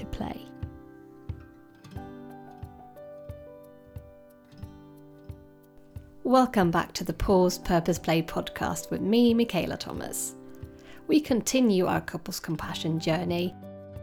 to play. Welcome back to the Pause Purpose Play podcast with me, Michaela Thomas. We continue our couples compassion journey,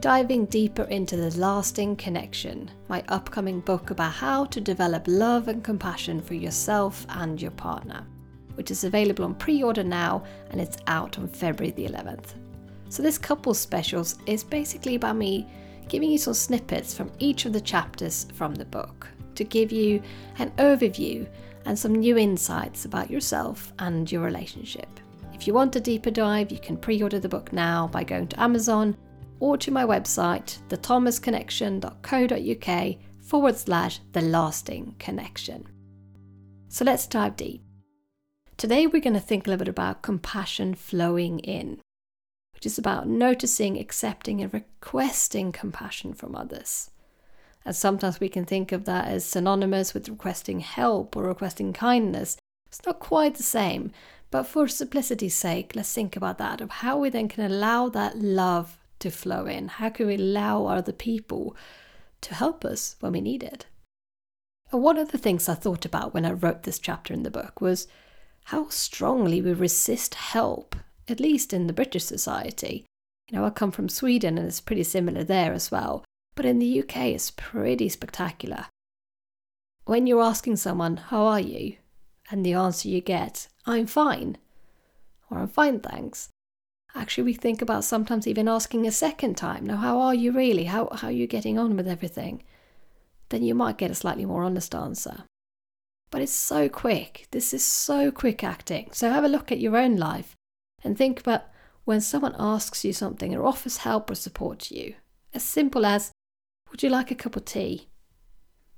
diving deeper into the lasting connection, my upcoming book about how to develop love and compassion for yourself and your partner, which is available on pre order now and it's out on February the 11th. So, this couples specials is basically about me giving you some snippets from each of the chapters from the book to give you an overview and some new insights about yourself and your relationship. If you want a deeper dive, you can pre order the book now by going to Amazon or to my website, thethomasconnection.co.uk forward slash the lasting connection. So let's dive deep. Today, we're going to think a little bit about compassion flowing in which is about noticing, accepting, and requesting compassion from others. And sometimes we can think of that as synonymous with requesting help or requesting kindness. It's not quite the same, but for simplicity's sake, let's think about that of how we then can allow that love to flow in. How can we allow other people to help us when we need it? And one of the things I thought about when I wrote this chapter in the book was how strongly we resist help at least in the British society. You know, I come from Sweden and it's pretty similar there as well, but in the UK it's pretty spectacular. When you're asking someone, How are you? and the answer you get, I'm fine, or I'm fine, thanks. Actually, we think about sometimes even asking a second time, Now, how are you really? How, how are you getting on with everything? Then you might get a slightly more honest answer. But it's so quick. This is so quick acting. So have a look at your own life and think about when someone asks you something or offers help or support to you. As simple as, Would you like a cup of tea?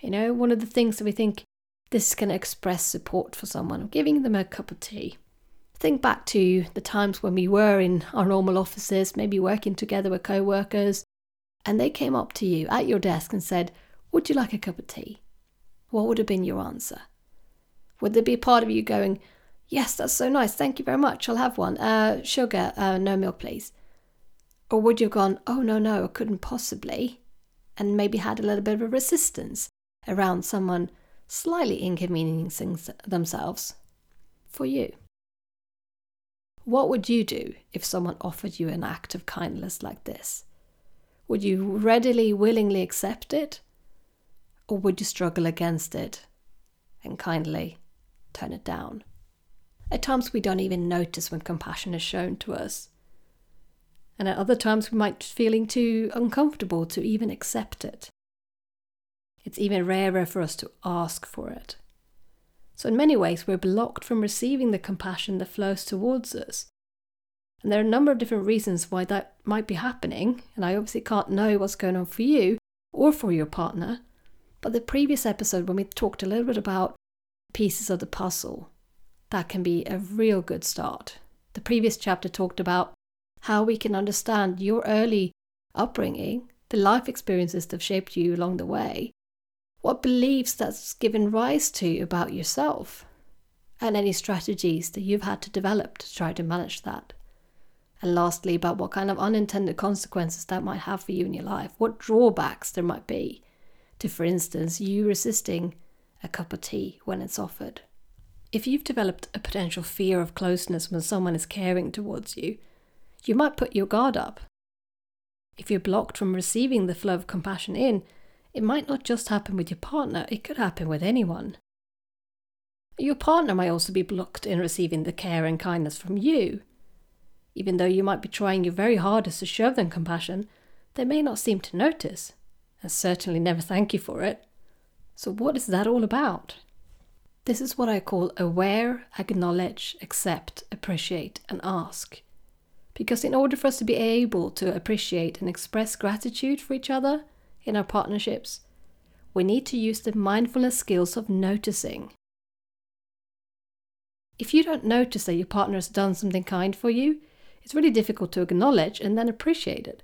You know, one of the things that we think this to express support for someone, giving them a cup of tea. Think back to the times when we were in our normal offices, maybe working together with co workers, and they came up to you at your desk and said, Would you like a cup of tea? What would have been your answer? Would there be a part of you going, Yes, that's so nice. Thank you very much. I'll have one. Uh, sugar, uh, no milk, please. Or would you have gone, oh, no, no, I couldn't possibly, and maybe had a little bit of a resistance around someone slightly inconveniencing themselves for you? What would you do if someone offered you an act of kindness like this? Would you readily, willingly accept it? Or would you struggle against it and kindly turn it down? At times, we don't even notice when compassion is shown to us. And at other times, we might be feeling too uncomfortable to even accept it. It's even rarer for us to ask for it. So, in many ways, we're blocked from receiving the compassion that flows towards us. And there are a number of different reasons why that might be happening, and I obviously can't know what's going on for you or for your partner. But the previous episode, when we talked a little bit about pieces of the puzzle, that can be a real good start. The previous chapter talked about how we can understand your early upbringing, the life experiences that have shaped you along the way, what beliefs that's given rise to about yourself, and any strategies that you've had to develop to try to manage that. And lastly, about what kind of unintended consequences that might have for you in your life, what drawbacks there might be to, for instance, you resisting a cup of tea when it's offered. If you've developed a potential fear of closeness when someone is caring towards you, you might put your guard up. If you're blocked from receiving the flow of compassion in, it might not just happen with your partner, it could happen with anyone. Your partner might also be blocked in receiving the care and kindness from you. Even though you might be trying your very hardest to show them compassion, they may not seem to notice, and certainly never thank you for it. So, what is that all about? This is what I call aware, acknowledge, accept, appreciate, and ask. Because in order for us to be able to appreciate and express gratitude for each other, in our partnerships, we need to use the mindfulness skills of noticing. If you don't notice that your partner has done something kind for you, it's really difficult to acknowledge and then appreciate it.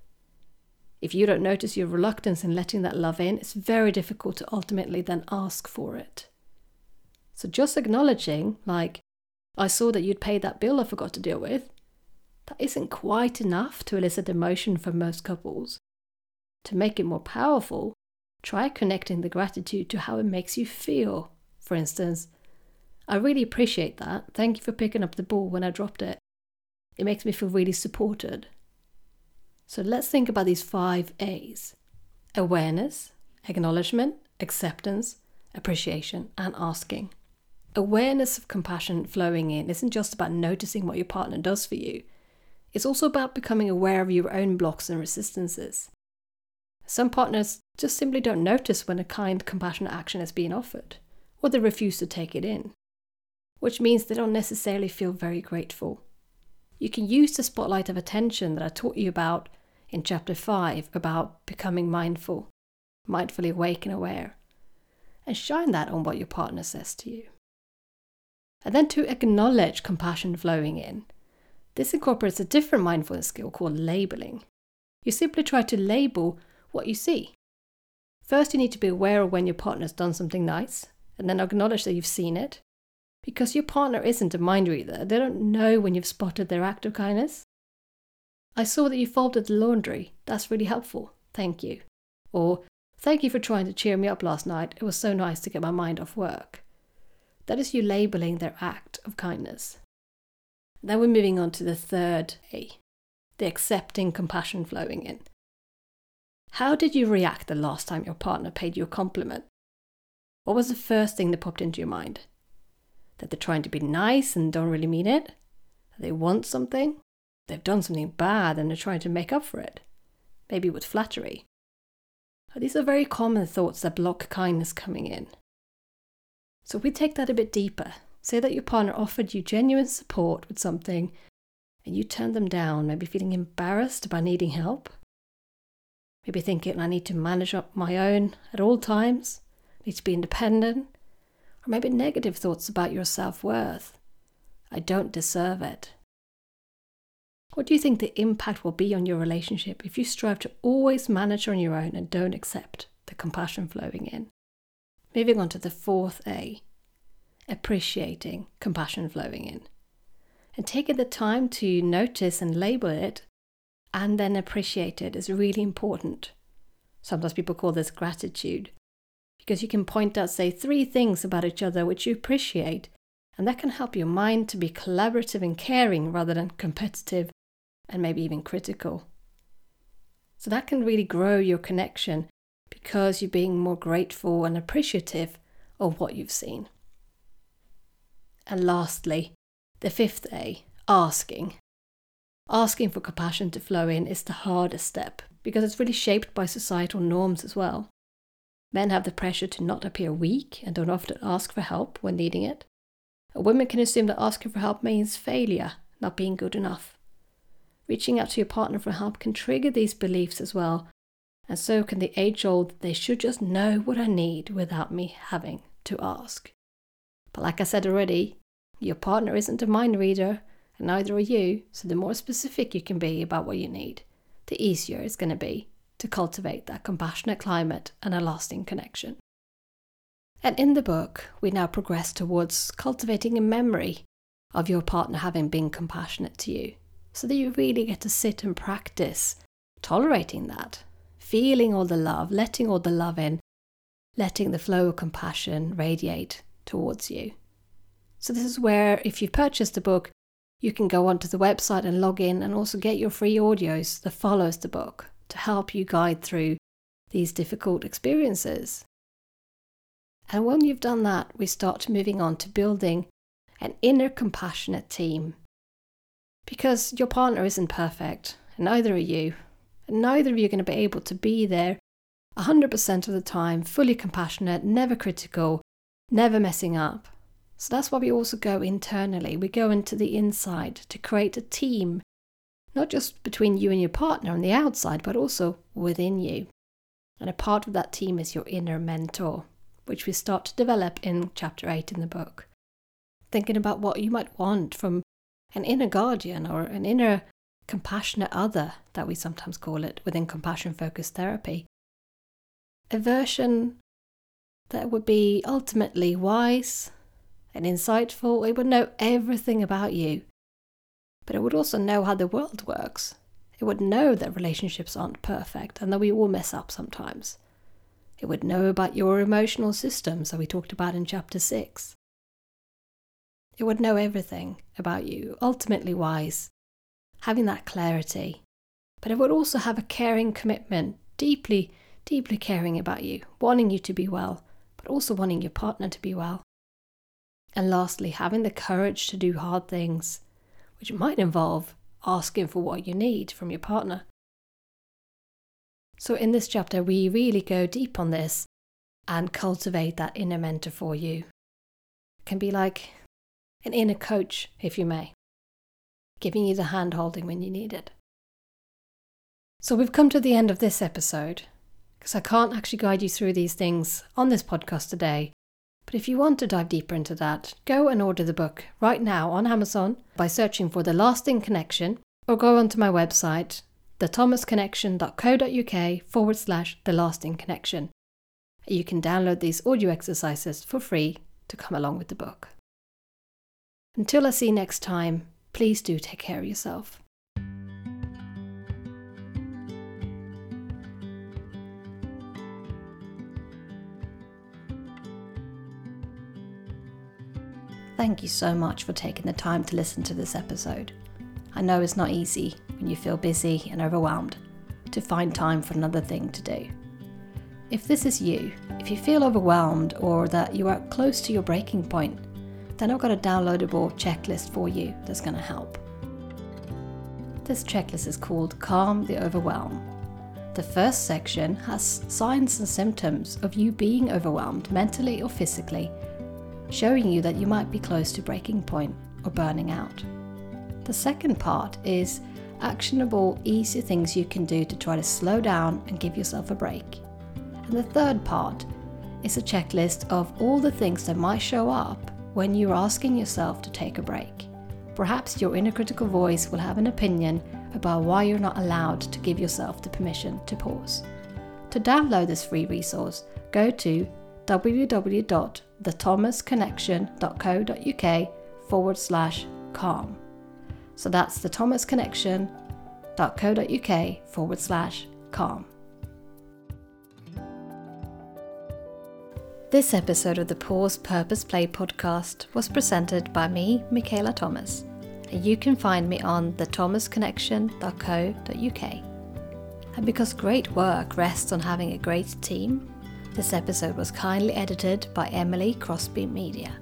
If you don't notice your reluctance in letting that love in, it's very difficult to ultimately then ask for it. So just acknowledging, like, I saw that you'd paid that bill I forgot to deal with, that isn't quite enough to elicit emotion from most couples. To make it more powerful, try connecting the gratitude to how it makes you feel. For instance, I really appreciate that. Thank you for picking up the ball when I dropped it. It makes me feel really supported. So let's think about these five A's awareness, acknowledgement, acceptance, appreciation, and asking. Awareness of compassion flowing in isn't just about noticing what your partner does for you, it's also about becoming aware of your own blocks and resistances. Some partners just simply don't notice when a kind, compassionate action is being offered, or they refuse to take it in, which means they don't necessarily feel very grateful. You can use the spotlight of attention that I taught you about in chapter 5 about becoming mindful, mindfully awake and aware, and shine that on what your partner says to you. And then to acknowledge compassion flowing in. This incorporates a different mindfulness skill called labeling. You simply try to label what you see. First, you need to be aware of when your partner's done something nice, and then acknowledge that you've seen it. Because your partner isn't a mind reader, they don't know when you've spotted their act of kindness. I saw that you folded the laundry. That's really helpful. Thank you. Or, thank you for trying to cheer me up last night. It was so nice to get my mind off work. That is you labeling their act of kindness. Then we're moving on to the third A, the accepting compassion flowing in. How did you react the last time your partner paid you a compliment? What was the first thing that popped into your mind? That they're trying to be nice and don't really mean it? That they want something? They've done something bad and they're trying to make up for it? Maybe with flattery. These are very common thoughts that block kindness coming in. So we take that a bit deeper. Say that your partner offered you genuine support with something and you turned them down, maybe feeling embarrassed by needing help. Maybe thinking I need to manage up my own at all times, need to be independent, or maybe negative thoughts about your self worth. I don't deserve it. What do you think the impact will be on your relationship if you strive to always manage on your own and don't accept the compassion flowing in? Moving on to the fourth A appreciating compassion flowing in. And taking the time to notice and label it and then appreciate it is really important. Sometimes people call this gratitude because you can point out, say, three things about each other which you appreciate, and that can help your mind to be collaborative and caring rather than competitive and maybe even critical. So that can really grow your connection because you're being more grateful and appreciative of what you've seen. And lastly, the fifth A, asking. Asking for compassion to flow in is the hardest step because it's really shaped by societal norms as well. Men have the pressure to not appear weak and don't often ask for help when needing it. Women can assume that asking for help means failure, not being good enough. Reaching out to your partner for help can trigger these beliefs as well, and so can the age old, they should just know what I need without me having to ask. But like I said already, your partner isn't a mind reader, and neither are you, so the more specific you can be about what you need, the easier it's going to be to cultivate that compassionate climate and a lasting connection. And in the book, we now progress towards cultivating a memory of your partner having been compassionate to you, so that you really get to sit and practice tolerating that feeling all the love, letting all the love in, letting the flow of compassion radiate towards you. So, this is where, if you've purchased the book, you can go onto the website and log in and also get your free audios that follows the book to help you guide through these difficult experiences. And when you've done that, we start moving on to building an inner compassionate team. Because your partner isn't perfect, and neither are you neither of you are going to be able to be there 100% of the time, fully compassionate, never critical, never messing up. So that's why we also go internally. We go into the inside to create a team, not just between you and your partner on the outside, but also within you. And a part of that team is your inner mentor, which we start to develop in chapter 8 in the book. Thinking about what you might want from an inner guardian or an inner compassionate other, that we sometimes call it within compassion focused therapy. A version that would be ultimately wise and insightful. It would know everything about you, but it would also know how the world works. It would know that relationships aren't perfect and that we all mess up sometimes. It would know about your emotional systems that we talked about in chapter 6. It would know everything about you, ultimately wise, having that clarity. But it would also have a caring commitment, deeply, deeply caring about you, wanting you to be well, but also wanting your partner to be well. And lastly, having the courage to do hard things, which might involve asking for what you need from your partner. So, in this chapter, we really go deep on this and cultivate that inner mentor for you. It can be like an inner coach, if you may, giving you the hand holding when you need it. So, we've come to the end of this episode because I can't actually guide you through these things on this podcast today. But if you want to dive deeper into that, go and order the book right now on Amazon by searching for The Lasting Connection or go onto my website, thethomasconnection.co.uk forward slash The Lasting Connection. You can download these audio exercises for free to come along with the book. Until I see you next time, please do take care of yourself. Thank you so much for taking the time to listen to this episode. I know it's not easy when you feel busy and overwhelmed to find time for another thing to do. If this is you, if you feel overwhelmed or that you are close to your breaking point, then I've got a downloadable checklist for you that's going to help. This checklist is called Calm the Overwhelm. The first section has signs and symptoms of you being overwhelmed mentally or physically showing you that you might be close to breaking point or burning out. The second part is actionable, easy things you can do to try to slow down and give yourself a break. And the third part is a checklist of all the things that might show up when you're asking yourself to take a break. Perhaps your inner critical voice will have an opinion about why you're not allowed to give yourself the permission to pause. To download this free resource, go to www.thethomasconnection.co.uk forward slash calm. So that's thethomasconnection.co.uk forward slash calm. This episode of the Pause Purpose Play podcast was presented by me, Michaela Thomas, and you can find me on thethomasconnection.co.uk. And because great work rests on having a great team, this episode was kindly edited by Emily Crosby Media.